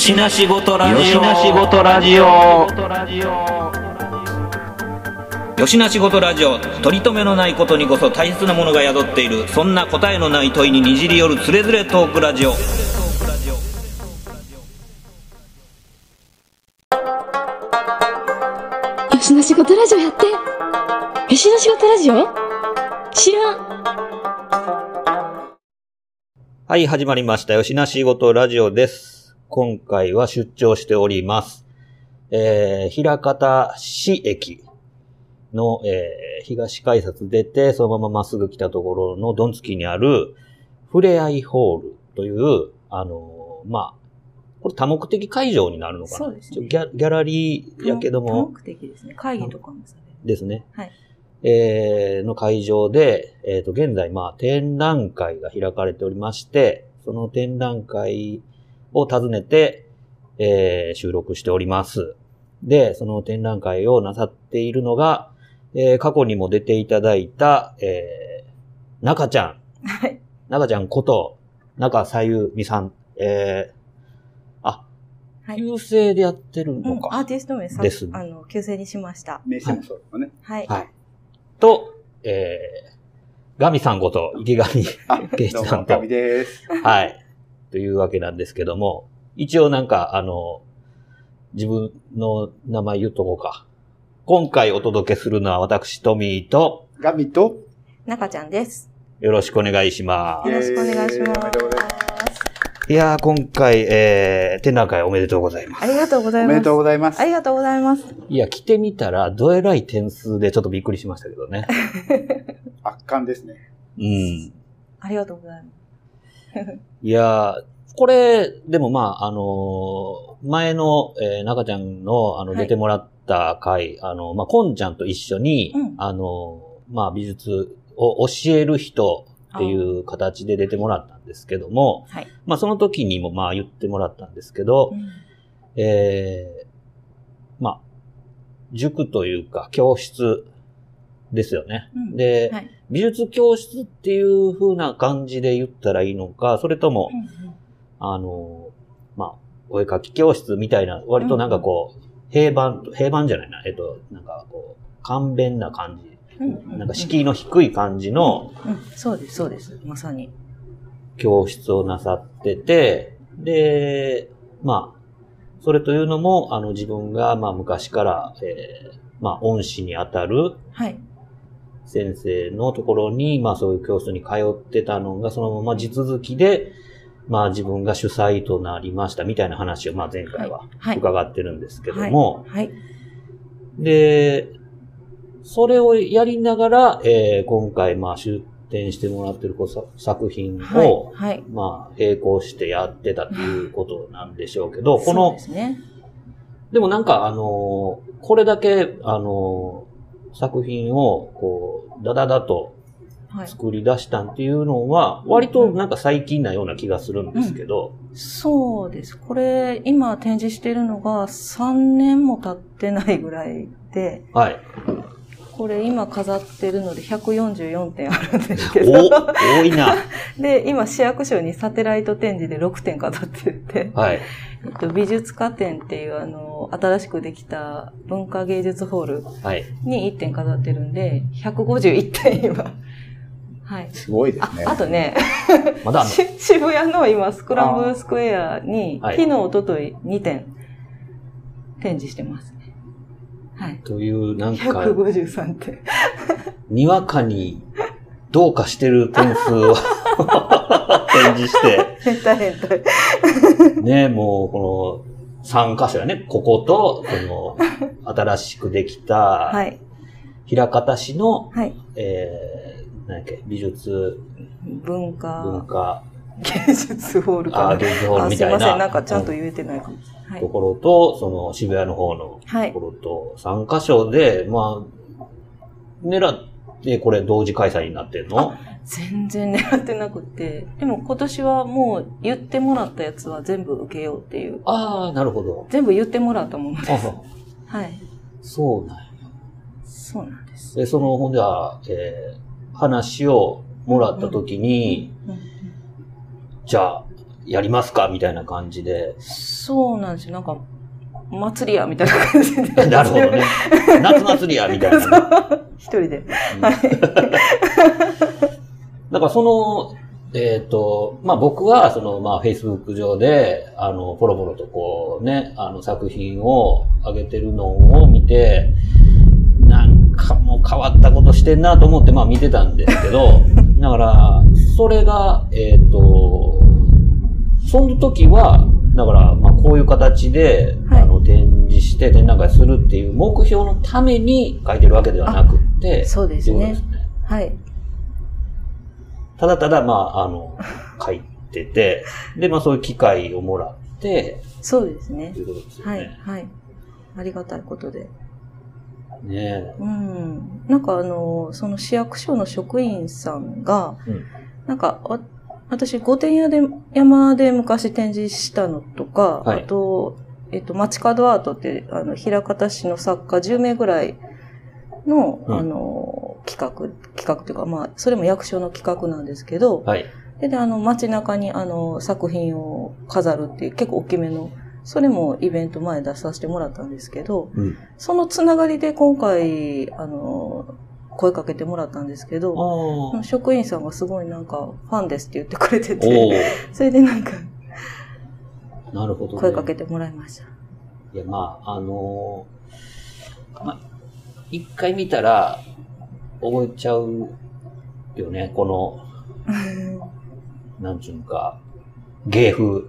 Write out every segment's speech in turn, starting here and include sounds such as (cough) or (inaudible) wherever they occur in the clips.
よしなしごとラジオ。よしなしごとラジオ。よしなしごとラジオ。取り留めのないことにこそ大切なものが宿っている。そんな答えのない問いににじり寄るつれづれトークラジオ。よしの仕事ラジオやってよしの仕事ラジオ？知らんはい、始まりました。よしなしごとラジオです。今回は出張しております。えー、平方市駅の、えー、東改札出て、そのまままっすぐ来たところのドンツキにある、ふれあいホールという、あのーまあ、これ多目的会場になるのかな？そうですねギャギャラリーやけど多も、目的ですね。会議とかもされる。ですね。はい。えーの会場で、えっ、と、現在、まあ、展覧会が開かれておりまして、その展覧会を訪ねて、えー収録しております。で、その展覧会をなさっているのが、えー過去にも出ていただいた、えー、中ちゃん。はい。中ちゃんこと、中さゆみさん。えー、あ、はい。旧姓でやってるうんの、か。アーティスト名さ、ですあの、旧姓にしました。名刺もそうだね。はい。はい。と、えー、ガミさんこと、池上あ、圭一さんとガビです。はい。というわけなんですけども、一応なんか、あの、自分の名前言っとこうか。今回お届けするのは私、トミーと、ガビと、中ちゃんです。よろしくお願いしまよろしくお願いしま。す。いやー、今回、えー、展覧会おめでとうございます。ありがとうございます。おめでとうございますあ。りがとうございます。いや、来てみたら、どえらい点数でちょっとびっくりしましたけどね。(laughs) 圧巻ですね。うん。ありがとうございます。(laughs) いやー、これ、でもまあ、あのー前の、えー中ちゃんの、あの、はい。出てもらった回、あの、まあ、こんちゃんと一緒に、うん。あのーまあ、美術を教える人っていう形で出てもらったんですけども、はい。まあ、その時にもまあ、言ってもらったんですけど、うん。えー、まあ、塾というか、教室ですよね。うんで、はい。美術教室っていう風な感じで言ったらいいのか、それとも、うんうんあの、まあ、お絵描き教室みたいな、割となんかこう、平板、平板じゃないな、えっと、なんかこう、簡便な感じ、うんなんか敷居の低い感じのうん、そうです、そうです。まさに。教室をなさってて、で、まあ、それというのも、あの、自分が、まあ、昔から、えーまあ、恩師にあたるはい。先生のところに、まあ、そういう教室に通ってたのが、そのまま地続きで、まあ、自分が主催となりました、みたいな話を、まあ、前回ははい。伺ってるんですけども、はい。で、それをやりながら、えー今回、まあ、出展してもらってるこうさ作品はい。を、はい。まあ、並行してやってたということなんでしょうけど、こので、すね。でもなんか、あのーこれだけ、あのー作品を、こう、ダダダとはい。作り出したっていうのは、割となんか最近なような気がするんですけど、そうです。これ、今展示してるのが3年も経ってないぐらいで、はい。これ今飾ってるので144点あるんですけお、ど、多いな。(laughs) で、今市役所にサテライト展示で6点飾ってて、はい。えっと、美術家展っていうあの、新しくできた文化芸術ホールはい。に1点飾ってるんで、151点今。はい。すごいですあね。あとね、まだ渋谷の今、スクランブルスクエアに、はい昨日、おととい2点展示してますね。はい。という、なんか、153点。にわかにどうかしてる点数を (laughs) 展示して、(laughs) 変態変態。ね、もうこの3箇所やね、ここと、この (laughs) 新しくできた、はい。平方市の、はい。えー、何やっけ、美術文化、文化、芸術ホールかな。あー芸術ホールあみたいなすいません。なんかちゃんと言えてないかも。はいと。ころと、その渋谷の方のはいところと、3箇所で、まあ、狙ってこれ同時開催になってるの？全然 (laughs) 狙ってなくて。でも今年はもう言ってもらったやつは全部受けようっていう。ああ、なるほど。全部言ってもらったものです。あはい。そうなんや。そうなんです。で、その、ほんじゃ、えー話をもらったときに、うんうんじゃあ、やりますか？みたいな感じで。そうなんですよ。なんか、祭りや、みたいな感じで。なるほどね。夏祭りや、みたいなね。(laughs) 一人で。うん (laughs) だからその、えっ、と、まあ僕は、その、まあ Facebook 上で、あの、ポロポロとこうね、あの作品を上げてるのを見て、なんかもう変わったことしてんなと思って、まあ見てたんですけど、(laughs) だから、それが、えっ、と、その時は、だから、まあこういう形で、はいあの、展示して展覧会するっていう目標のために書いてるわけではなくって、そうですねす。ね。はい。ただただ、まあ、あの、書いてて、で、まあそういう機会をもらって、そうですねとい。うことですよはい、ね。はい。ありがたいことで。ねうん。なんかあの、その市役所の職員さんが、うんなんか、わ私、御殿屋で、山で昔展示したのとか、はいあと、えっと、街角アートって、あの、平方市の作家10名ぐらいの、うんあの、企画、企画というか、まあ、それも役所の企画なんですけど、はい。で、であの、街中に、あの、作品を飾るっていう、結構大きめの、それもイベント前出させてもらったんですけど、うん。そのつながりで今回、あの、声かけてもらったんですけど。職員さんがすごいなんか、ファンですって言ってくれておて、お (laughs) それでなんか、なるほど、ね。声かけてもらいました。いや、まあ、あのーまあ、一回見たら、覚えちゃうよね、この、(laughs) なんちゅうのか、芸風。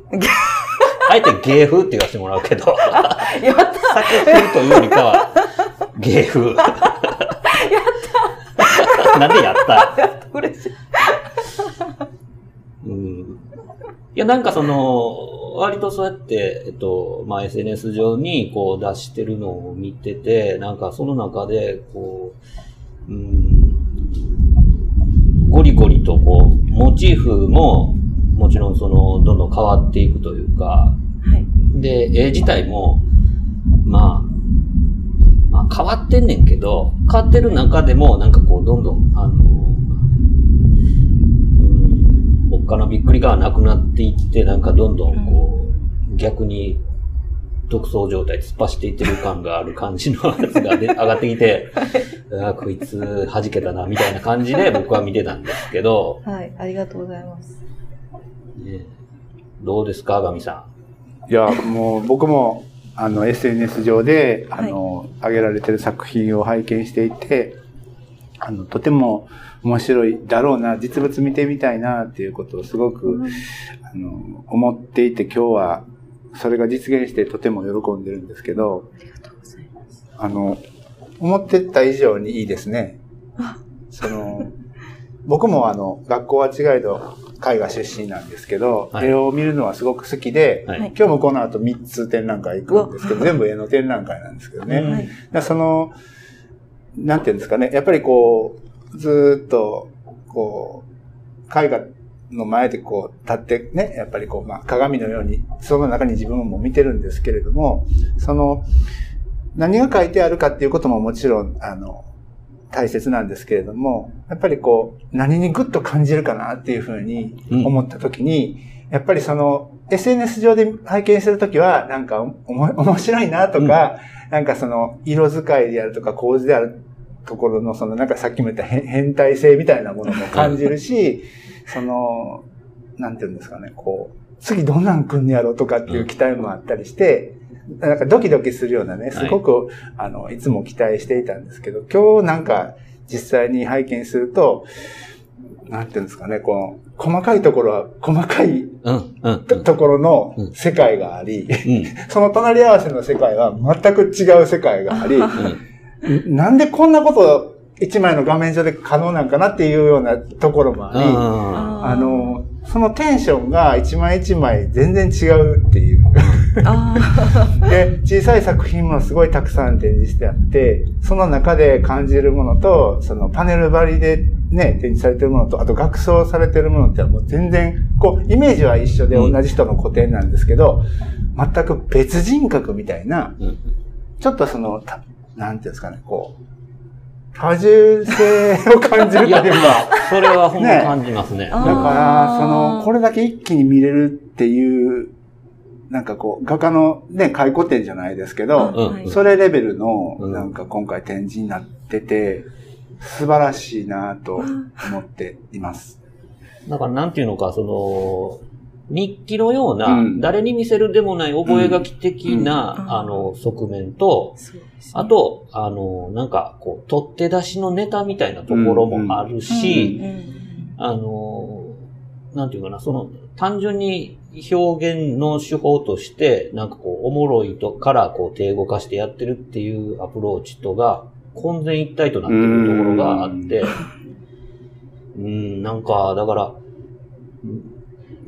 あえて芸風って言わせてもらうけど、作 (laughs) やった風というよりかは、芸風。なんでやった？(laughs) 嬉しい。うんいや、なんかその、割とそうやって、えっと、まあ、SNS 上にこう出してるのを見てて、なんかその中で、こう、うん、ゴリゴリとこう、モチーフも、もちろんその、どんどん変わっていくというか、はい。で、絵自体も、まあ、まあ変わってんねんけど、変わってる中でも、なんかこう、どんどん、あの、うん、おっかなびっくりがなくなっていって、なんかどんどんこう、逆に、独走状態突っ走っていってる感がある感じのやつがで (laughs) 上がってきて、ああ、こいつ弾けたな、みたいな感じで僕は見てたんですけど、はい。ありがとうございます。ねどうですか、ガミさいや、もう僕も、あの、SNS 上で、あの、上げられてる作品を拝見していて、あの、とても面白いだろうな、実物見てみたいな、っていうことをすごく、あの、思っていて、今日は、それが実現してとても喜んでるんですけど、ありがとうございます。あの、思ってた以上にいいですね。あその、僕もあの、学校は違いど絵画出身なんですけど、はい絵を見るのはすごく好きで、ん。はい。はい今日もこの後3つ展覧会行くんですけど、全部絵の展覧会なんですけどね。うんはい。その、なんていうんですかね、やっぱりこう、ずーっと、こう、絵画の前でこう、立ってね、やっぱりこう、まあ、鏡のように、その中に自分も見てるんですけれども、その、何が書いてあるかっていうことももちろん、あの、大切なんですけれども、やっぱりこう、何にグッと感じるかなっていうふうにうん。思ったときに、やっぱりその、SNS 上で拝見するときは、なんかおも面白いなとか、なんかその、色使いであるとか構図であるところの、その、なんかさっきも言った変変態性みたいなものも感じるし、その、なんていうんですかね、こう、次どんなん来んねやろとかっていう期待もあったりして、(laughs) なんかドキドキするようなね、すごく、あの、いつも期待していたんですけど、今日なんか実際に拝見すると、なんていうんですかね、この、細かいところは、細かいうん、うん。とところの世界があり、うん。(laughs) その隣り合わせの世界は全く違う世界があり、うん。なんでこんなこと一枚の画面上で可能なんかなっていうようなところもあり、ああの、そのテンションが一枚一枚全然違うっていう。あ (laughs) で、小さい作品もすごいたくさん展示してあって、その中で感じるものと、そのパネル張りでね、展示されてるものと、あと学装されてるものってもう全然、こう、イメージは一緒でうん同じ人の個展なんですけど、全く別人格みたいな、うん。ちょっとその、たなんていうんですかね、こう、多重性を感じるというか、それはほんま感じますね。あーだから、その、これだけ一気に見れるっていう、なんかこう、画家のね、回顧展じゃないですけど、うん。はい。それレベルの、うん。なんか今回展示になってて、素晴らしいなと思っています。だからなんていうのか、その、日記のような、うん。誰に見せるでもない覚書的な、うん。あの、側面と、あ、と、あの、なんか、こう、取って出しのネタみたいなところもあるし、あの、なんていうかな、その、単純に表現の手法として、なんかこう、おもろいとから、こう、定語化してやってるっていうアプローチとが、混然一体となってるところがあって、うん、なんか、だから、うん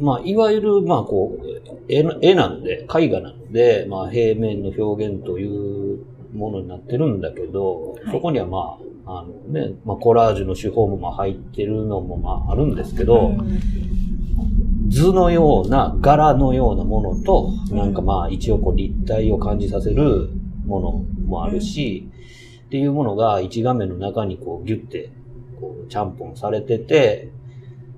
まあ、いわゆる、まあ、こう、絵な絵なんで、絵画なので、まあ、平面の表現というものになってるんだけど、はい。そこにはまあ、あのね、まあ、コラージュの手法もまあ入ってるのもまああるんですけど、うん。図のような柄のようなものと、うんなんかまあ一応こう立体を感じさせるものもあるし、っていうものが一画面の中にこうギュッてこうちゃんぽんされてて、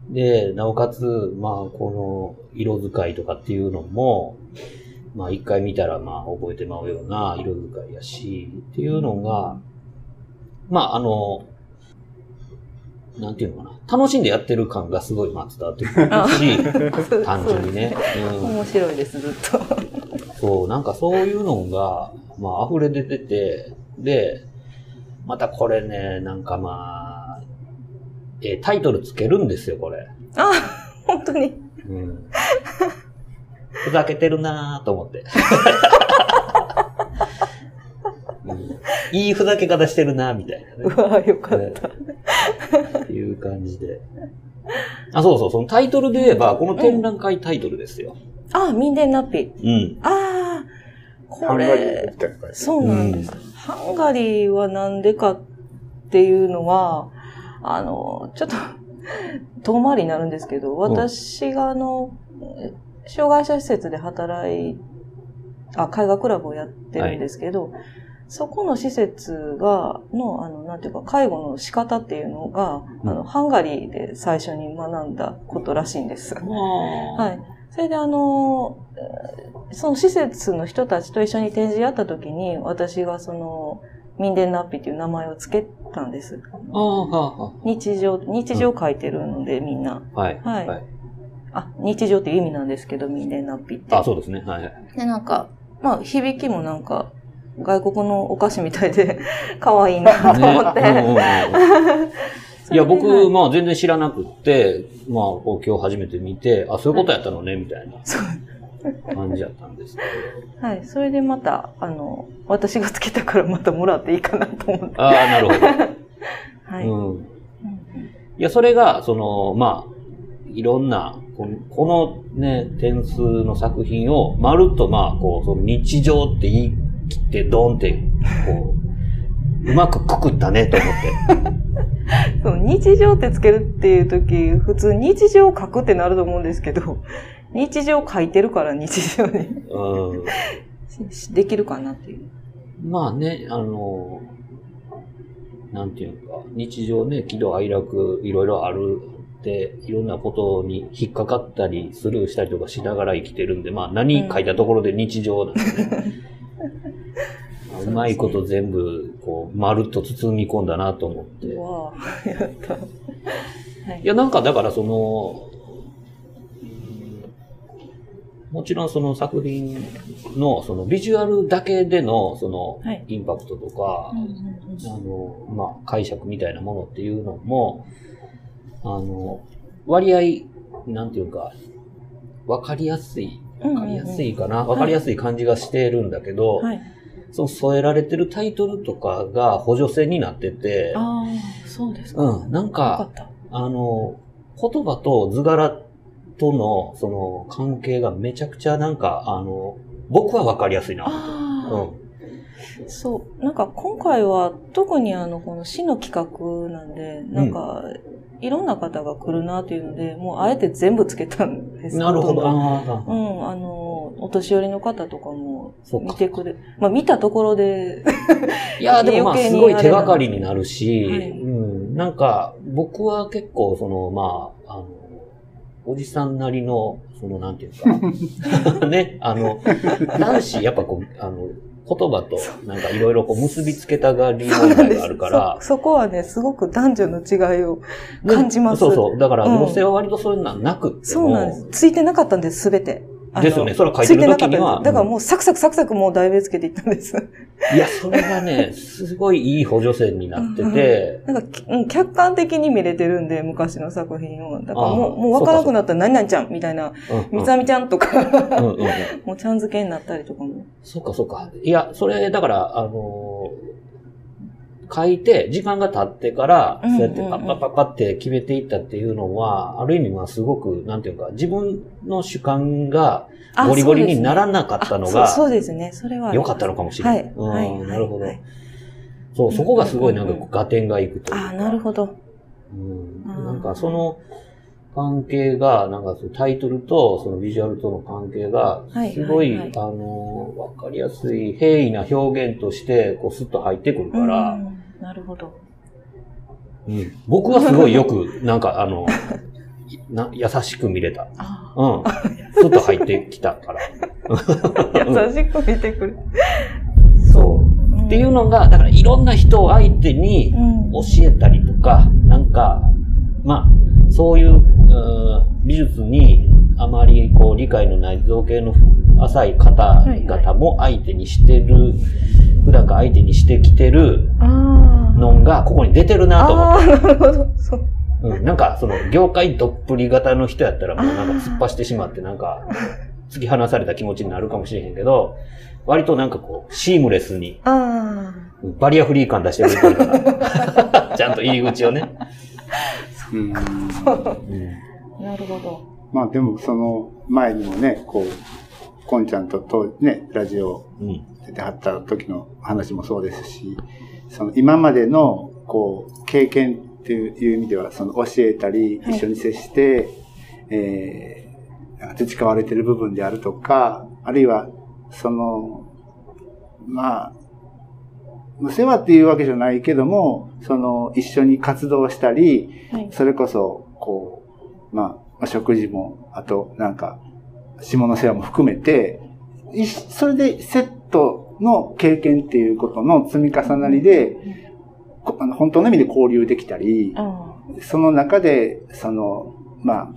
で、なおかつ、まあこの色使いとかっていうのも、まあ一回見たらまあ覚えてまうような色使いやし、っていうのが、まああの、なんていうのかな。楽しんでやってる感がすごいまあ伝わってくるし、(laughs) 単純にね。うん面白いです、ずっと。そう、なんかそういうのが、まあ溢れ出てて、で、またこれね、なんかまあ、えータイトルつけるんですよ、これ。あ、本当に。うん。ふざけてるなぁと思って。うんいいふざけ方してるなぁみたいなね。うわよかった。っていう感じで。あ、そうそう、そのタイトルで言えば、この展覧会タイトルですよ。あ、ミンデンナッピ。うん。ああ、こハンガリーれ。そうなんです。ハンガリーはなんでかっていうのは、あの、ちょっと (laughs) 遠回りになるんですけど、私があの、え障害者施設で働い、あ、絵画クラブをやってるんですけど、そこの施設が、の、あの、なんていうか、介護の仕方っていうのが、うんあの、ハンガリーで最初に学んだことらしいんです。ははい。それであの、えーその施設の人たちと一緒に展示やった時に、私がその、ミンデンナッピっていう名前を付けたんです。ああ、は日常、日常書いてるので、みんな。あ、はい。はいはい。あ、日常っていう意味なんですけど、ミンデンナッピって。あ、そうですね。はい。で、なんか、まあ、響きもなんか、外国のお菓子みたいで、(laughs) 可愛いなと思って。(laughs) ね (laughs) いや、僕、はいまあ全然知らなくって、まあ今日初めて見て、あ、そういうことやったのね、みたいな感じやったんですけど。はい。それでまた、あの、私がつけたからまたもらっていいかなと思って。ああ、なるほ (laughs) はい。ど。うんうん。いや、それが、その、まあ、いろんな、このこのね、点数の作品を、まるっとまあ、こう、その日常って言い切って、ドンって、こう、(laughs) うまくくくったね、と思って。(laughs) そう日常ってつけるっていう時、普通日常書くってなると思うんですけど、日常書いてるから (laughs) 日常にうん。しできるかなっていう。まあね、あの、なんていうか、日常ね、喜怒哀楽、いろいろあるって、いろんなことに引っかかったり、スルーしたりとかしながら生きてるんで、まあ何書いたところで日常なんでね。(laughs) うまいこと全部、こう、まるっと包み込んだなと思って。いわあ、やった。はい。や、なんかだからその、もちろんその作品のそのビジュアルだけでのそのはいインパクトとか、あの、まあ、解釈みたいなものっていうのも、あの、割合、なんていうか、わかりやすい、うんわかりやすいかな、わかりやすい感じがしてるんだけど、はい。その添えられてるタイトルとかが補助線になってて、ああ、そうですか。うん、なんよか。あの、言葉と図柄との、その、関係がめちゃくちゃなんか、あの、僕はわかりやすいな。うん。そう。なんか今回は特にあの、この市の企画なんで、なんか、いろんな方が来るなというので、もうあえて全部つけたんですなるほど。うん、あの、お年寄りの方とかも見てくれ、まあ見たところで、(laughs) いや、でもまあ、すごい手がかりになるし、はいうん、なんか、僕は結構、その、まあ、あの、おじさんなりの、その、なんていうか、(laughs) ね、あの、男子、やっぱこう、あの、言葉と、なんかいろいろこう結びつけたがり問題があるから、そそこはね、すごく男女の違いを感じます。そうそう。だから、うん女性は割とそういうのはなくそうなんです。ついてなかったんです、すべて。ですよねそれは書いてる時にはついてなかったんですだからもうサクサクサクサクもう題名つけていったんです。いや、それがね、すごいいい補助線になってて、なんか、きうん客観的に見れてるんで、昔の作品を。だからもう、もう分からなくなったら何々ちゃんみたいな、うんみつあみちゃんとか、うんうんうん (laughs) もうちゃん付けになったりとかも。そうか、そうか。いや、それ、だから、あのー書いて、時間が経ってから、うんそうやってパッパッパッパって決めていったっていうのは、ある意味はすごく、なんていうか、自分の主観があゴリゴリにならなかったのがそう、ですね。それは。良かったのかもしれない。はい。なるほどは。いそう、そこがすごいなんか合点がいくというか。ああ、なるほど。うん。なんかその関係が、なんかそのタイトルとそのビジュアルとの関係がはい、すごい、あの、わかりやすい平易な表現として、こうスッと入ってくるから、うんなるほど。うん僕はすごいよく、(laughs) なんかあの、な優しく見れた。あうん。スッと入ってきたから。あ優しく見てくれ。そう。っていうのが、だからいろんな人を相手にうん教えたりとか、なんか、まあ、そういう、うん美術にあまりこう理解のない造形の浅い方々も相手にしてる、普段から相手にしてきてる。のが、ここに出てるなと思っああ、なるほど。そう。て。うん、なんか、その、業界どっぷり型の人やったらもうなんか突っ走ってしまって、なんか、突き放された気持ちになるかもしれへんけど、割となんかこう、シームレスに、あバリアフリー感出してくれてるから。(laughs) ちゃんと入り口をね。うんなるほど。まあでもその前にもね、こう、こんちゃんととね、ラジオうん。出てはった時の話もそうですし、その今までのこう経験っていう意味では、その教えたり、はい一緒に接して、えーなんか培われてる部分であるとか、あるいはその、まあ、無世話っていうわけじゃないけども、その一緒に活動したり、はい。それこそ、こう、まあ、食事も、あと、なんか、下の世話も含めて、それでセットの経験っていうことの積み重なりで、あの本当の意味で交流できたり、あその中で、その、まあ、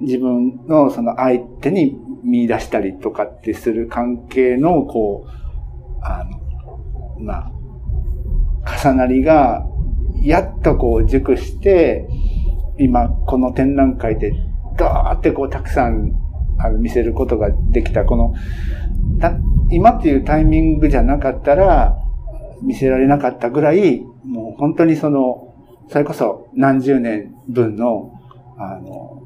自分のその相手に見出したりとかってする関係の、こう、あの、まあ、重なりが、やっとこう熟して、今、この展覧会で、ダーってこうたくさん、あの、見せることができた、この、今っていうタイミングじゃなかったら、見せられなかったぐらい、もう本当にその、それこそ何十年分の、あの、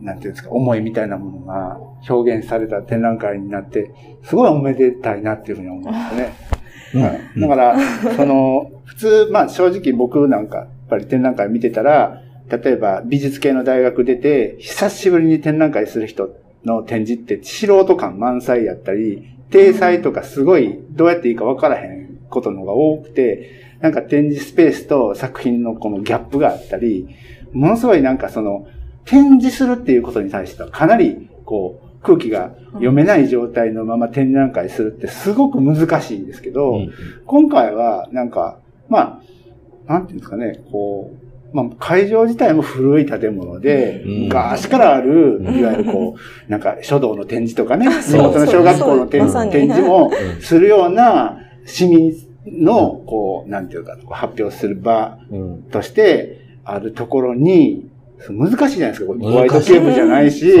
なんていうんですか、思いみたいなものが表現された展覧会になって、すごいおめでたいなっていうふうに思うんですね。はいだから、(laughs) その、普通、まあ正直僕なんか、やっぱり展覧会見てたら、例えば美術系の大学出て、久しぶりに展覧会する人の展示って素人感満載やったり、体裁とかすごいどうやっていいかわからへんことのが多くて、なんか展示スペースと作品のこのギャップがあったり、ものすごいなんかその、展示するっていうことに対してはかなり、こう、空気が読めない状態のまま展覧会するってすごく難しいんですけど、うん。今回は、なんか、まあ、なんていうんですかね、こう、まあ、会場自体も古い建物で、うん。昔からある、うん。いわゆるこう、なんか書道の展示とかね、地元の小学校の展示もうんするような市民の、こう、なんていうか、発表する場うん。としてあるところに、難しいじゃないですか。これホワイトケーブルじゃないし。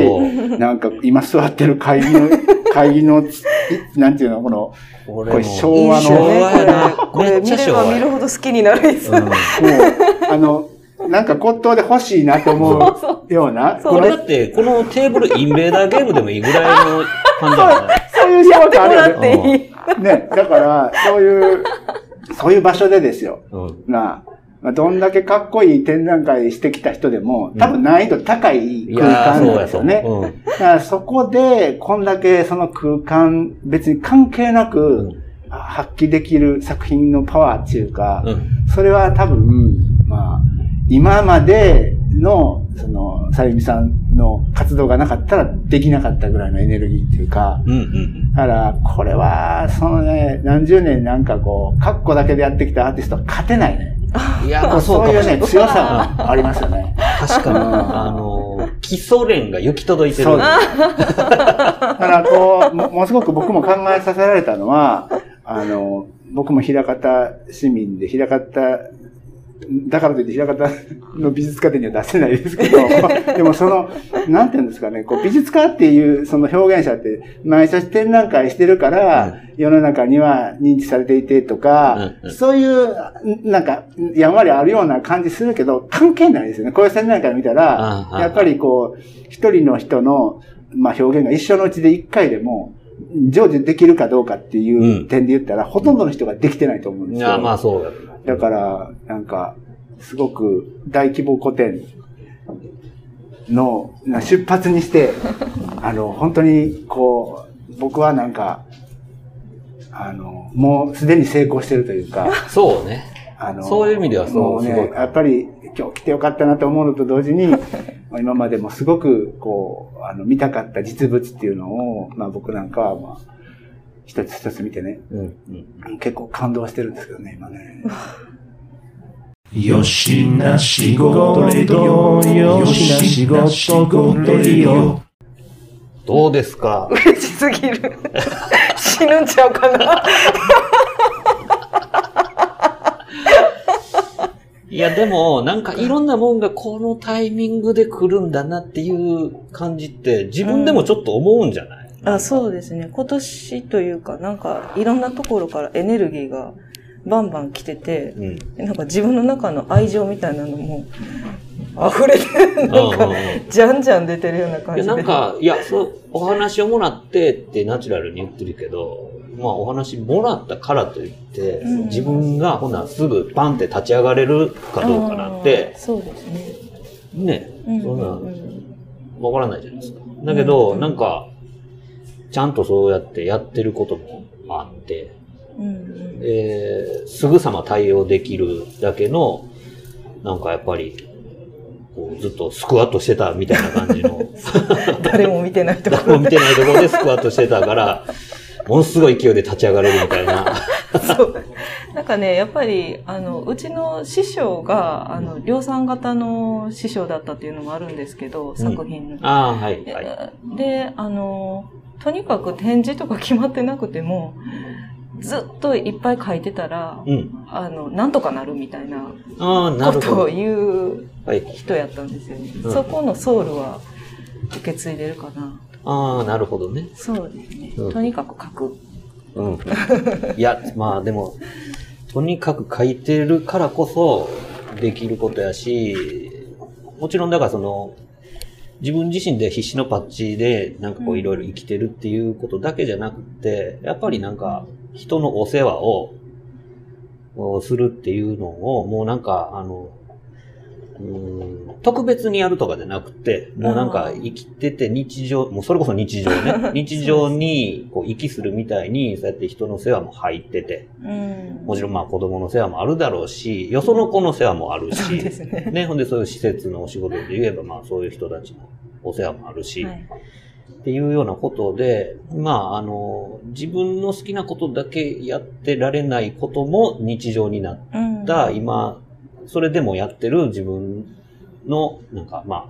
なんか今座ってる会議の、(laughs) 会議の、いなんていうの、この、ここれ昭和の、ですよね、これ。見れば見るほど好きになるんです。うんもう、あの、なんか骨董で欲しいなと思うような、そうここれれだって、このテーブルインベーダーゲームでもいいぐらいの感じだよね。そういう仕事あるよね。ね、だから、そういう、そういう場所でですよ。うん。なまあ、どんだけかっこいい展覧会してきた人でも、多分難易度高い空間なんですよね。そうやそうだからそこで、こんだけその空間、別に関係なく、うん発揮できる作品のパワーっていうか、うん。それは多分、まあ、今までの、その、さゆみさんの活動がなかったらできなかったぐらいのエネルギーっていうか、うん。うん。だから、これは、そのね、何十年なんかこう、カッコだけでやってきたアーティストは勝てないね。いや、まあそそうい。いうね、強さがありますよね。確かに、(laughs) あの、基礎練が行き届いてる。そうです。だから、こう、もものすごく僕も考えさせられたのは、あの、僕も平方市民で、平方、だからといって平方の美術家展には出せないですけど、(laughs) でもその、なんていうんですかね、こう美術家っていうその表現者って、毎年展覧会してるから、世の中には認知されていてとか、そういう、なんか、やんわりあるような感じするけど、関係ないですよね。こういう展覧会見たら、やっぱりこう、一人の人の、まあ、表現が一生のうちで一回でも、成就できるかどうかっていう点で言ったら、ほとんどの人ができてないと思うんですよ。いや、まあそうだ。だから、なんか、すごく大規模個展のな出発にして、(laughs) あの、本当に、こう、僕はなんか、あの、もうすでに成功してるというか、(laughs) そうね。あの、そういう意味ではそうね、やっぱり今日来てよかったなと思うのと同時に、ま (laughs) あ今までもすごく、こう、あの、見たかった実物っていうのを、まあ僕なんかは、まあ、一つ一つ見てね、うん。うん。結構感動してるんですけどね、今ね。(laughs) よしな仕事レディオよしな仕事レディオどうですか？嬉しすぎる。(laughs) 死ぬんちゃうかな？いや、でも、なんかいろんなもんがこのタイミングで来るんだなっていう感じって、自分でもちょっと思うんじゃない、あそうですね。今年というか、なんかいろんなところからエネルギーがバンバン来てて、うん。なんか自分の中の愛情みたいなのも溢れてる。なんかうんうんうん、じゃんじゃん出てるような感じで。なんか、いや、そう、お話をもらってってナチュラルに言ってるけど、まあお話もらったからといって、うん。自分がほなすぐパンって立ち上がれるかどうかなんてそうですね。ね、うん。そんなわからないじゃないですか。だけど、うん。なんか、ちゃんとそうやってやってることもあって、うん。うんえーすぐさま対応できるだけの、なんかやっぱり、こうずっとスクワットしてたみたいな感じの、(laughs) 誰も見てないとこ誰もろで。見てないところでスクワットしてたから、ものすごい勢いで立ち上がれるみたいな。そう。なんかね、やっぱり、あの、うちの師匠が、あの、量産型の師匠だったっていうのもあるんですけど、作品の。ああ、はい、はい。で、あの、とにかく展示とか決まってなくても、ずっといっぱい書いてたら、うん。あの、なんとかなるみたいな。ことを言うはい。人やったんですよね。うんそこのソウルは受け継いでるかな。ああ、なるほどね。そうですね。うんとにかく書く。うん。いや、まあでも、とにかく書いてるからこそできることやし、もちろんだからその、自分自身で必死のパッチでなんかこううんいろいろ生きてるっていうことだけじゃなくて、やっぱりなんか人のお世話ををするっていうのを、もうなんかあの、うん特別にやるとかじゃなくて、もうなんか生きてて日常、もうそれこそ日常 (laughs) ね、日常にこう息するみたいに、そうやって人の世話も入ってて、うん。もちろんまあ子供の世話もあるだろうし、よその子の世話もあるし、ね。ね、ほんでそういう施設のお仕事で言えばまあそういう人たちのお世話もあるし、はい。っていうようなことで、まああの、自分の好きなことだけやってられないことも日常になっうん。た、今、それでもやってる自分の、なんかまあ、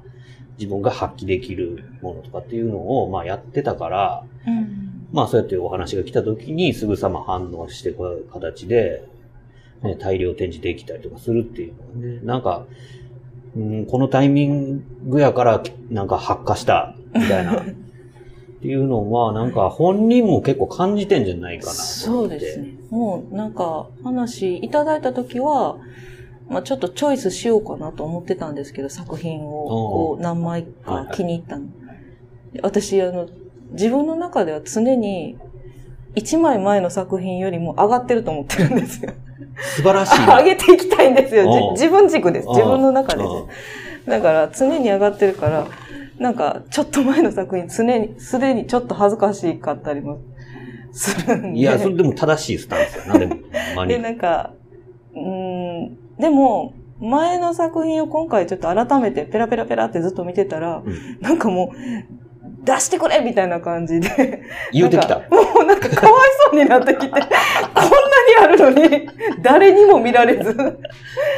自分が発揮できるものとかっていうのを、まあやってたから、うんまあそうやってお話が来た時にすぐさま反応してこう形で、ね、大量展示できたりとかするっていうのはね、なんか、うん、このタイミングやからなんか発火したみたいな、(laughs) っていうのはなんか本人も結構感じてんじゃないかなとそう。ですね。もうなんか話いただいたときは、まあちょっとチョイスしようかなと思ってたんですけど、作品をこう何枚か気に入ったの。で私、あの、自分の中では常に1枚前の作品よりも上がってると思ってるんですよ。素晴らしいな。(laughs) 上げていきたいんですよ。自分軸です。うん自分の中ですうん。だから常に上がってるから、なんかちょっと前の作品常に、すでにちょっと恥ずかしかったりもするんで。いや、それでも正しいスタンスやな、でも。で、に。なんか、うーん、でも、前の作品を今回ちょっと改めてペラペラペラってずっと見てたら、うん。なんかもう、出してくれみたいな感じで。言うてきたもうなんかかわいそうになってきて、こんなにあるのに、誰にも見られず、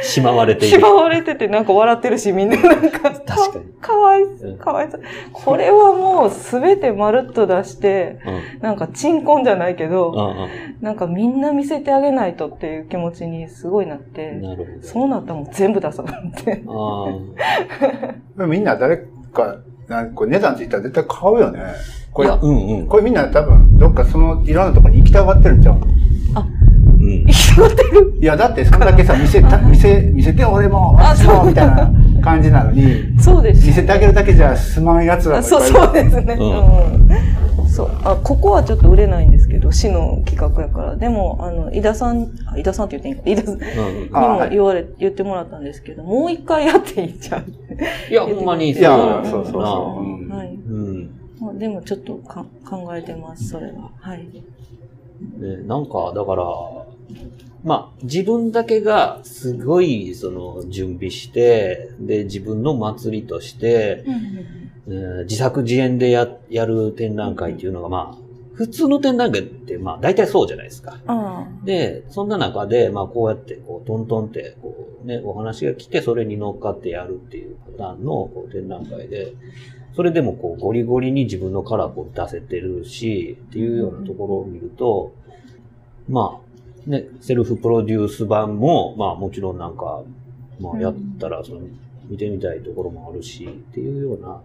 しまわれていしる。まわれててなんか笑ってるし、みんななんか、確かに。かわいうん、かわいそう。これはもうすべてまるっと出して、うん。なんか鎮魂じゃないけど、うんなんかみんな見せてあげないとっていう気持ちにすごいなってうん。、なるほど。そうなったらもう全部出さなって。あ (laughs) みんな誰か、なんかこう値段ついたら絶対買うよね。これうんうん。これみんな多分、どっかその、いろんなところに行きたがってるんちゃう？うん。いや、だってそんだけさ、見せた、見せ、見せて俺も、あ私も、みたいな感じなのに、そうです。見せてあげるだけじゃ済まん奴らあそう、そうですね。うん。そう。あ、ここはちょっと売れないんですけど、市の企画やから。でも、あの、井田さん、あ井田さんって言っていいんか、井田さんにも言われ、言ってもらったんですけど、もう一回やっていいんちゃう？いや、ほんまにいや、そそううそうなそう。うんはい。うん。まあでもちょっとか考えてます、それは。はい。ね、なんか、だから、まあ、自分だけがすごい、その、準備して、で、自分の祭りとして、えー自作自演でや、やる展覧会っていうのが、まあ、普通の展覧会って、まあ、大体そうじゃないですか。あで、そんな中で、まあ、こうやって、こう、トントンって、こう、ね、お話が来て、それに乗っかってやるっていうパターンのこう展覧会で、それでも、こう、ゴリゴリに自分のカラーを出せてるし、っていうようなところを見ると、まあ、ね、セルフプロデュース版も、まあ、もちろんなんか、まあ、やったら、その、見てみたいところもあるし、っていうような、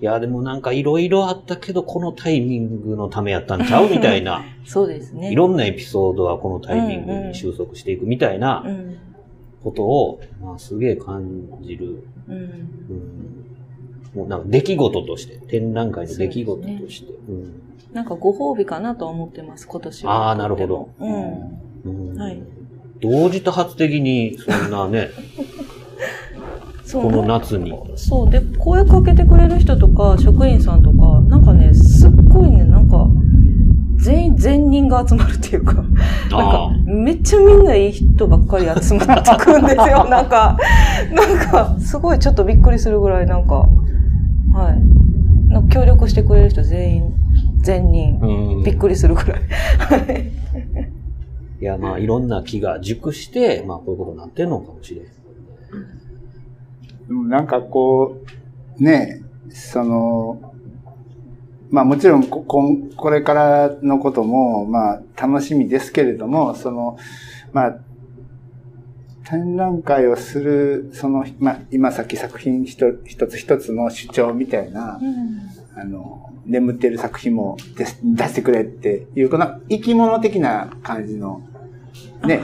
いや、でもなんかいろいろあったけど、このタイミングのためやったんちゃう？みたいな。あ。(laughs) そうですね。いろんなエピソードはこのタイミングに収束していくみたいなうん。ことを、まあ、すげえ感じる。うん。うん、もうなんか出来事として、展覧会の出来事として。なんかご褒美かなとは思ってます、今年は。ああ、なるほど。うん。うんはい同時多発的に、そんなね、(laughs) この夏に。そう。で、声かけてくれる人とか、職員さんとか、なんかね、すっごいね、なんか、全員、全人が集まるっていうか、なんあか、めっちゃみんないい人ばっかり集まってくるんですよ。(laughs) なんか、なんか、すごいちょっとびっくりするぐらい、なんか、はい。なんか協力してくれる人全員、全人、うん。びっくりするぐらい。いや、まあ、いろんな気が熟して、まあ、こういうことになってるのかもしれん。なんかこう、ねえ、その、まあもちろんこ、こんこれからのことも、まあ楽しみですけれども、その、まあ、展覧会をする、その、まあ今さっき作品一つ一つ一つの主張みたいな、あの、眠ってる作品も出してくれっていう、この生き物的な感じの、ね、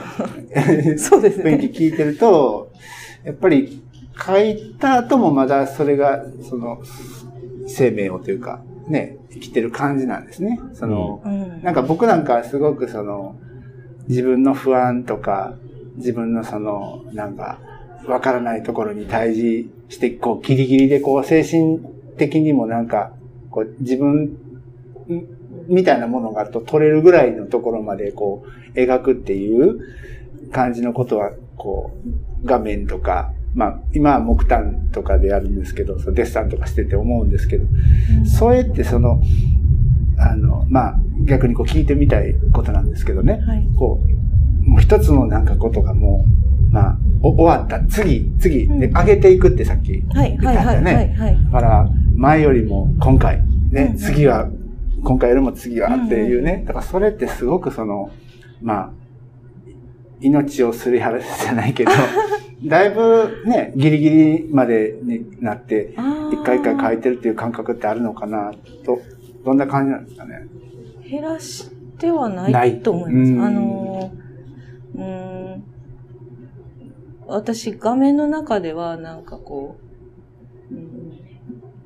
(laughs) そうですね。(laughs) 雰囲気聞いてると、やっぱり書いた後もまだそれが、その、生命をというか、ね、生きてる感じなんですね。その、うん。なんか僕なんかはすごくその、自分の不安とか、自分のその、なんか、わからないところに対峙して、こう、ギリギリでこう、精神的にもなんか、こう、自分、んみたいなものがと取れるぐらいのところまでこう、描くっていう感じのことは、こう、画面とか、まあ、今は木炭とかでやるんですけど、そのデッサンとかしてて思うんですけど、それってその、あの、まあ、逆にこう聞いてみたいことなんですけどね。はい。こう、もう一つのなんかことがもう、まあ、お終わった。次、次、で、うん上げていくってさっきはい、言ったんだよね。だから、前よりも今回、ね、うん次は、今回よりも次はっていううね。だからそれってすごくその、まあ、命をすり払うじゃないけど、(laughs) だいぶね、ギリギリまでになって、一回一回書いてるっていう感覚ってあるのかな、と、どんな感じなんですかね？減らしてはなないいと思います。うんあのー、うーん、私画面の中ではなんかこう、うん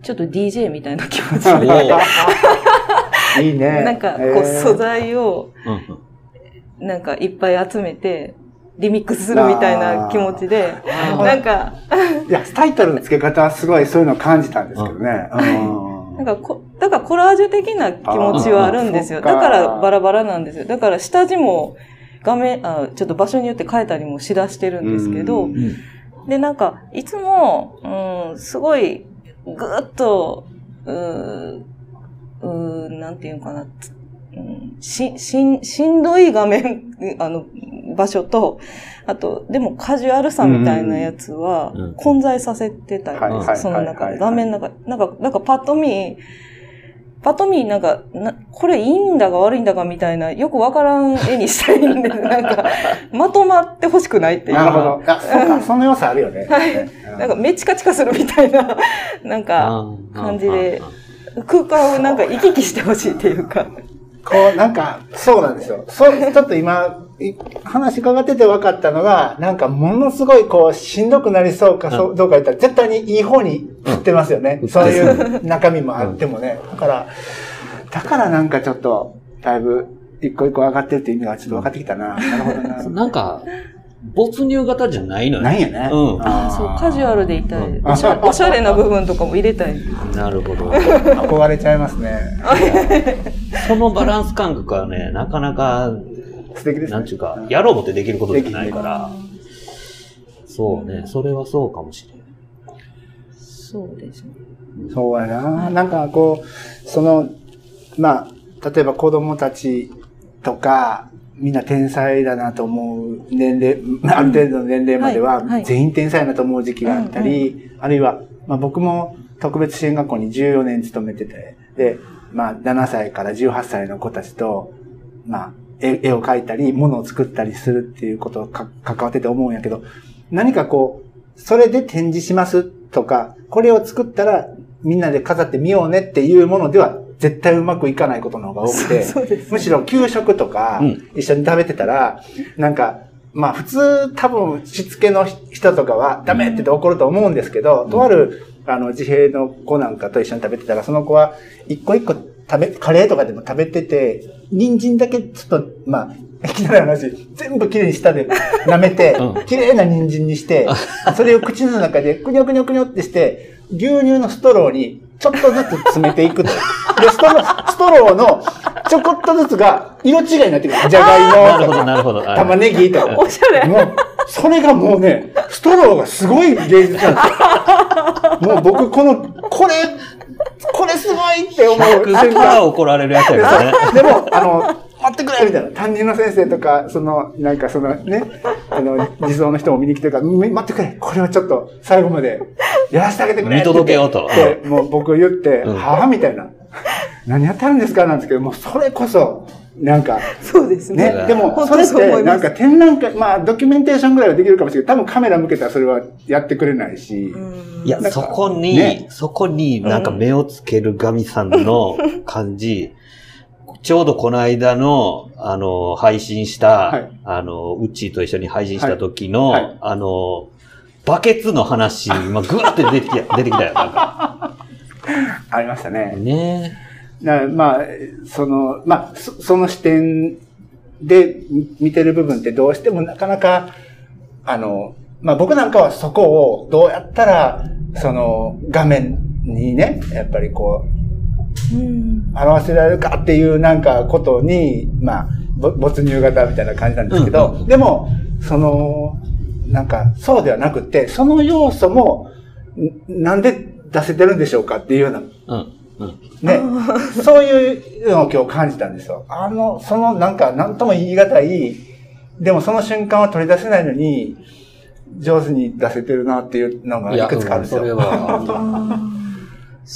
ちょっと DJ みたいな気持ちおで、(laughs) いいね。なんかこう素材をうんうんなんかいっぱい集めて、リミックスするみたいな気持ちで、なんか、いや、タイトルの付け方はすごいそういうのを感じたんですけどね。(laughs) なんかこ、だからコラージュ的な気持ちはあるんですよ。だからバラバラなんですよ。だから下地も画面、あちょっと場所によって変えたりもしだしてるんですけど。で、なんか、いつも、うん、すごい、ぐーっと、うーうーなんていうのかな、し、しん、しんどい画面、あの、場所と、あと、でもカジュアルさみたいなやつはうん、混在させてたり、はいはいはいその中で、はい画面の中で、なんか、なんかパッと見、パッと見、なんか、な、これいいんだか悪いんだかみたいな、よくわからん絵にしたいんです。(laughs) なんか、まとまってほしくないっていうか。なるほど。あ、(laughs) そうか、その良さあるよね。うんなんか、めチカチカするみたいな、なんか、感じで空間をなんか行き来してほしいっていうか。こう、なんか、そうなんですよ。そう、ちょっと今、い話伺ってて分かったのが、なんかものすごいこう、しんどくなりそうか、そうどうか言ったら、絶対にいい方に振ってますよね。うんそういう中身もあってもね。だから、だからなんかちょっと、だいぶ、一個一個上がってるっていう意味がちょっと分かってきたな。なるほどな。(laughs) なんか、没入型じゃないのよ。ないよね。うんああ、そう、カジュアルでいたい。うんおしゃおしゃれな部分とかも入れたい。なるほど。憧れちゃいますね。そのバランス感覚はね、なかなか、素敵ですね。なんちゅうか、やろうもってできることじゃないから、そうね、それはそうかもしれん。そうですね。そうやな。なんかこう、その、まあ、例えば子供たちとか、みんな天才だなと思う年齢、まあある程度の年齢までは全員天才だなと思う時期があったり、あるいは、まあ僕も特別支援学校に14年勤めてて、で、まあ7歳から18歳の子たちと、まあ絵絵を描いたり、物を作ったりするっていうことをか関わってて思うんやけど、何かこう、それで展示しますとか、これを作ったらみんなで飾ってみようねっていうものでは絶対うまくいかないことの方が多くて、(laughs) そうですね。むしろ給食とかうん。一緒に食べてたら、なんか、まあ普通多分しつけの人とかはダメって言って怒ると思うんですけど、とあるあの自閉の子なんかと一緒に食べてたら、その子は一個一個食べ、カレーとかでも食べてて、人参だけちょっと、まあ、いきなり話、全部きれいに舌で舐めて (laughs) うん、きれいな人参にして、それを口の中でくにょくにょくにょってして、牛乳のストローにちょっとずつ詰めていくと。で、ストロー、ストローのちょこっとずつが色違いになってくる。じゃがないるほど、もとか、なるほど。玉ねぎとか。おしゃれ。もう、それがもうね、ストローがすごい芸術なんですよ。もう僕、この、これ、これすごいって思う瞬100%間。怒られるやつやからね。でも、あの、待ってくれみたいな。担任の先生とか、その、なんかそのね、あの、児童の人も見に来てるから、み待ってくれこれはちょっと最後までやらせてあげてくれ見届けようとって、もう僕言って、うんはぁみたいな。何やってるんですか？なんですけど、もうそれこそ、なんか、そうですね。ね、でも、本それって、なんか展覧会、まあ、ドキュメンテーションぐらいはできるかもしれない。けど、多分カメラ向けたらそれはやってくれないし、いやそこに、ね。そこになんか目をつけるガミさんの (laughs) 感じ、ちょうどこの間の、あの、配信した、はい。あの、ウッチーと一緒に配信した時の、はい。はいあの、バケツの話、今、ぐわって出てきた、出てきたよ、なんか。(laughs) ありましたね。ねなまあ、その、まあ、そその視点で見見てる部分ってどうしてもなかなか、あの、まあ僕なんかはそこをどうやったら、その画面にね、やっぱりこう、うん。表せられるかっていうなんかことに、まあ、ぼ没入型みたいな感じなんですけど、うんうんでも、その、なんか、そうではなくて、その要素も、んなんで出せてるんでしょうかっていうような、うん。うん。ね、(laughs) そういうのを今日感じたんですよ。あの、そのなんか、なんとも言い難い、でもその瞬間は取り出せないのに、上手に出せてるなっていうのがいくつかあるんですよ。(laughs)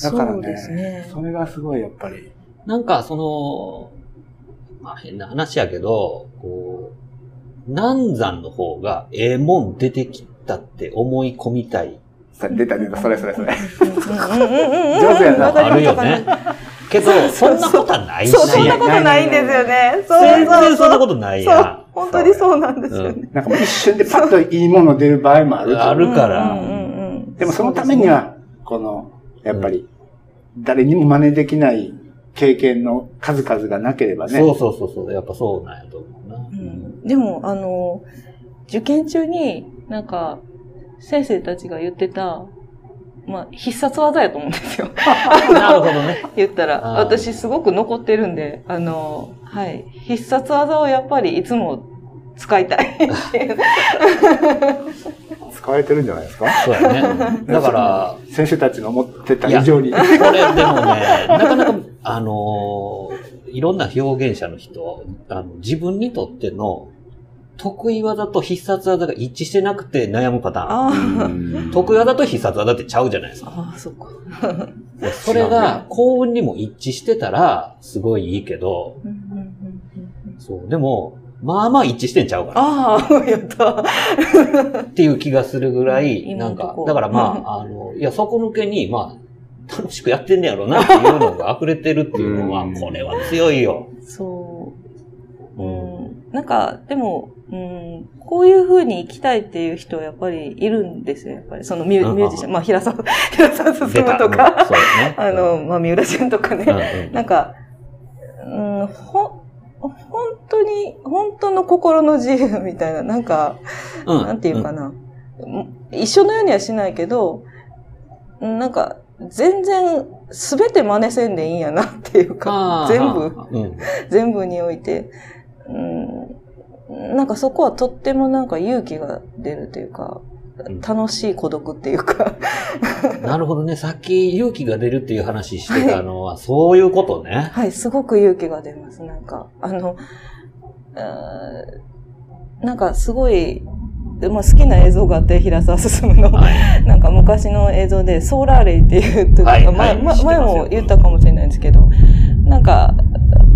だからねね。それがすごいやっぱり。なんか、その、まあ変な話やけど、こう、南山の方がええもん出てきたって思い込みたい。さ出た出た、それそれそれ。上上手やなあるよね。けど、そんなことはないし。そう、そんなことないんですよね。そう全そう然そんなことないやん。本当にそうなんですよね。なんかもう一瞬でパッといいもの出る場合もあるとあるからうんうんうんでもそのためには、この、やっぱり、誰にも真似できない経験の数々がなければね。そうそうそうそう。やっぱそうなんやと思うな。うんでも、あの、受験中になんか先生たちが言ってた、まあ必殺技やと思うんですよ。(laughs) なるほどね。(laughs) 言ったら、私すごく残ってるんで、あの、はい。必殺技をやっぱりいつも使いたいっていう。(laughs) 使われてるんじゃないですか？そうやね。だから、先生たちの思ってた以上に。これでもね、なかなか、あのーいろんな表現者の人、あの自分にとっての得意技と必殺技が一致してなくて悩むパターン。得意技と必殺技ってちゃうじゃないですか。あ、ああ、そっか。でそれが幸運にも一致してたら、すごいいいけど、そう、でも、まあまあ一致してんちゃうかなああ、やった。っていう気がするぐらい、なんかだからまあ、(laughs) あの、いや、底抜けに、まあ、楽しくやってんねやろうなっていうのが溢れてるっていうのはうん、これは強いよ。そう。う。うんん。なんか、でも、うん、こういう風に生きたいっていう人はやっぱりいるんですよ、やっぱり。そのミュうんミュージシャン、まあ、平沢、(laughs) 平沢進出た。とか、ね。(laughs) あの、まあ、三浦淳とかうん、うね。ん。なんか、うん、ほ、本当に、本当の心の自由みたいな、なんか、うんなんていうかな、一緒のようにはしないけど、なんか、全然、すべて真似せんでいいんやなっていうか。全部、うん。全部において、うん、なんかそこはとってもなんか勇気が出るというか、うん楽しい孤独っていうか、(laughs) なるほどね。さっき勇気が出るっていう話してたのは、そういうことね。はい、すごく勇気が出ます。なんか、あの、なんかすごい、まあ、好きな映像があって、平沢進の。はい。なんか昔の映像で、ソーラーレイっていうはいはい前も言ったかもしれないんですけど、なんか、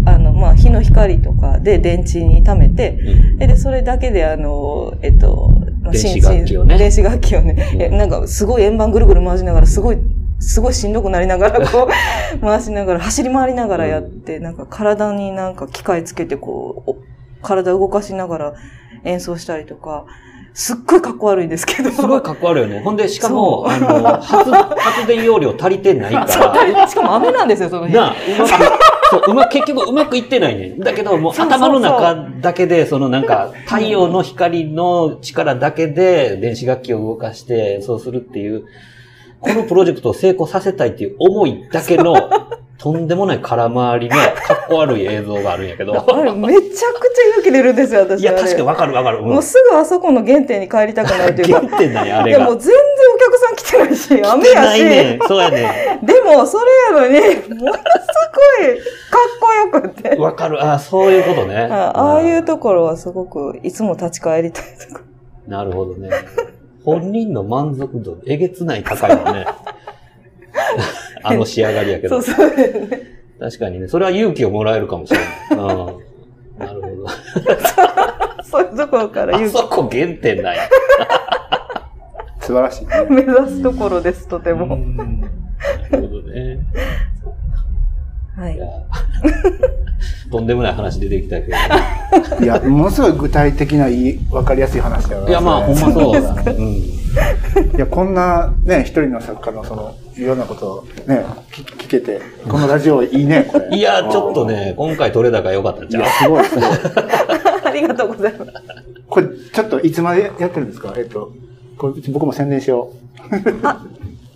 あの、まあ、日の光とかで電池に溜めて、うんえで、それだけであの、えっと、まあ電子楽器をね電子楽器をね、うんえなんかすごい円盤ぐるぐる回しながら、すごい、すごいしんどくなりながら、こう、(laughs) 回しながら、走り回りながらやって、なんか体になんか機械つけて、こう、お体動かしながら演奏したりとか、すっごいかっこ悪いんですけど。すごいかっこ悪いよね。ほんで、しかも、あの、発、発電容量足りてないか (laughs) そうら、しかも雨なんですよ、その日。なあ、うまく、そう、うま、(laughs) 結局うまくいってないねん。だけど、もう頭の中だけで、そのなんか、太陽の光の力だけで電子楽器を動かして、そうするっていう、このプロジェクトを成功させたいっていう思いだけの、(laughs) とんでもない空回りのかっこ悪い映像があるんやけど。(laughs) あれ、めちゃくちゃ勇気出るんですよ、私。いや、確かにわかるわかる。うんもうすぐあそこの原点に帰りたくなるというか。原点なんや、あいや、れが。もう全客さん来てないし、雨やし。ないねん。そうやね (laughs) でも、それやのに、ものすごいかっこよくってん。。わかる。あそういうことね。あああいうところはすごく、いつも立ち返りたいとか。なるほどね。本人の満足度、えげつない高いよね。(laughs) あの仕上がりやけど。そうそう。確かにね、それは勇気をもらえるかもしれない。うん。なるほど。(laughs) そういうところからあ勇そこ原点だよ。素晴らしいね気。(laughs) 目指すところです、とても。なるほどね。はいいや。とんでもない話出てきたけど。(laughs) いや、ものすごい具体的ないい、わかりやすい話だよいや、まあ、ほんまそうだ。うん。いや、こんなね、一人の作家のその、いろんなことをね、聞聞けて、このラジオいいね、これ。(laughs) いや、ちょっとね、今回取れ高良かったんいや、ちゃう？すごい、すごい。ありがとうございます。これ、ちょっといつまでやってるんですか？えっと、これ僕も宣伝しよ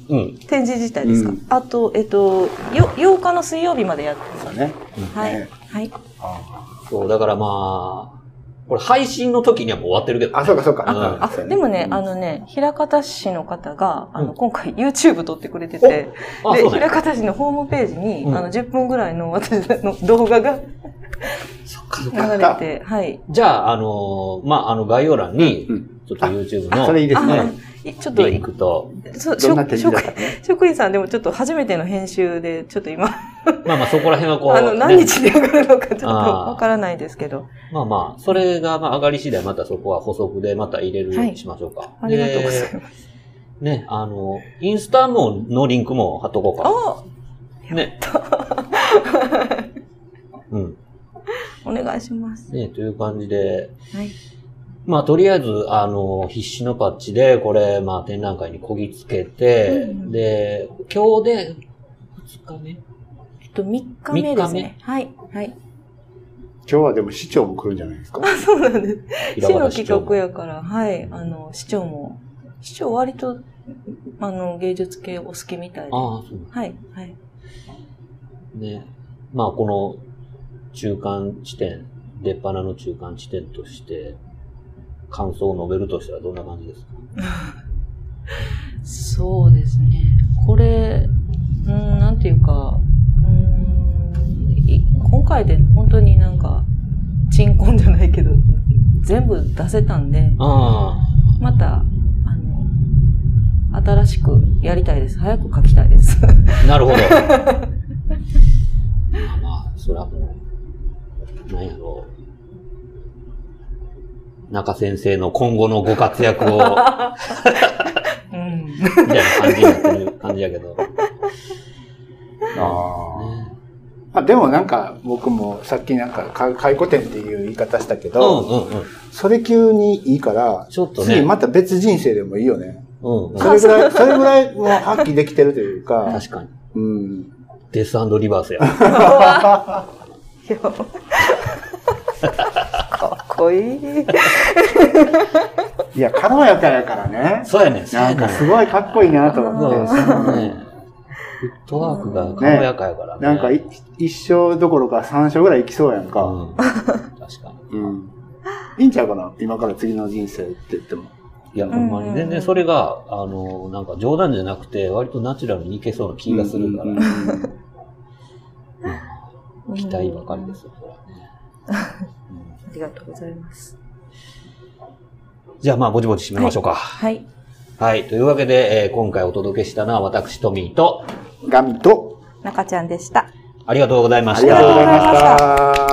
うん。展示自体ですか、うんあと、えっと、よ8日の水曜日までやってう。ます。ね。はいね。はい。そう、だからまあ、これ配信の時にはもう終わってるけど。あ、そうか、そうか。うんあ、でもね、あのね、平方市の方が、あの、今回 YouTube 撮ってくれてて、あ、で、ね平。方市のホームページに、うんあの、10分ぐらいの私の動画がそっかそっ流か。れて、はい。じゃあ、あのーまあ、あの概要欄にう、ん。ちょっと YouTube あの、それいいですね。ちょっと、リンクと、そう職員さんでもちょっと初めての編集で、ちょっと今、まあまあそこら辺はこう、あの、ね何日で上がるのかちょっとわからないですけど。まあまあ、それがまあ上がり次第またそこは補足でまた入れるようにしましょうか。ありがとうございでます。ね、あの、インスタものリンクも貼っとこうか。あね。うん。お願いします。ね、という感じで、はい。まあとりあえず、あの、必死のパッチで、これ、まあ展覧会にこぎつけて、うんで、今日で2日目えっと、3日目ですね。はい。はい。今日はでも市長も来るんじゃないですか？そうなんです。平市の企画やから、はい、あの、市長も、市長割と、あの、芸術系お好きみたいで。はああ、そうい、はい。ね。まあ、この中間地点、出っ鼻の中間地点として、感想を述べるとしたらどんな感じですか？(laughs) そうですね。これ、うん、なんていうか、うん、い今回で本当になんか、鎮魂じゃないけど、全部出せたんで、あまた、あの、新しくやりたいです。早く書きたいです。あ、(laughs) なるほど。(laughs) まあまあ、それはもう、なんやろう。中先生の今後のご活躍を、うん。みたいな感じになってる感じやけど。あねあ。でもなんか僕もさっきなんかか回顧展っていう言い方したけうんど、うんうん。それ急にいいから、ちょっとね次また別人生でもいいよね。うんうん。それぐらい、それぐらいもう発揮できてるというか、確かに。うん。デスリバースや。(laughs) いやかっこいい。(laughs) いや、軽やかやからね。そうやねん。なんかすごいかっこいいなと思って。そのね、フットワークが軽やかやからね。なんかい一生どころか三生ぐらい生きそうやんか。うん。確かに。うん。いいんちゃうかな？今から次の人生って言っても。いや、ほんまに全然それが、あの、なんか冗談じゃなくて、割とナチュラルにいけそうな気がするから、うんうんうん期待ばかりですよ、これはね。(laughs) ありがとうございます。じゃあまあ、ぼちぼち締めましょうか。はい。はい。というわけで、えー今回お届けしたのは私、トミーと、ガミと、中ちゃんでした。ありがとうございまありした。がとうございました。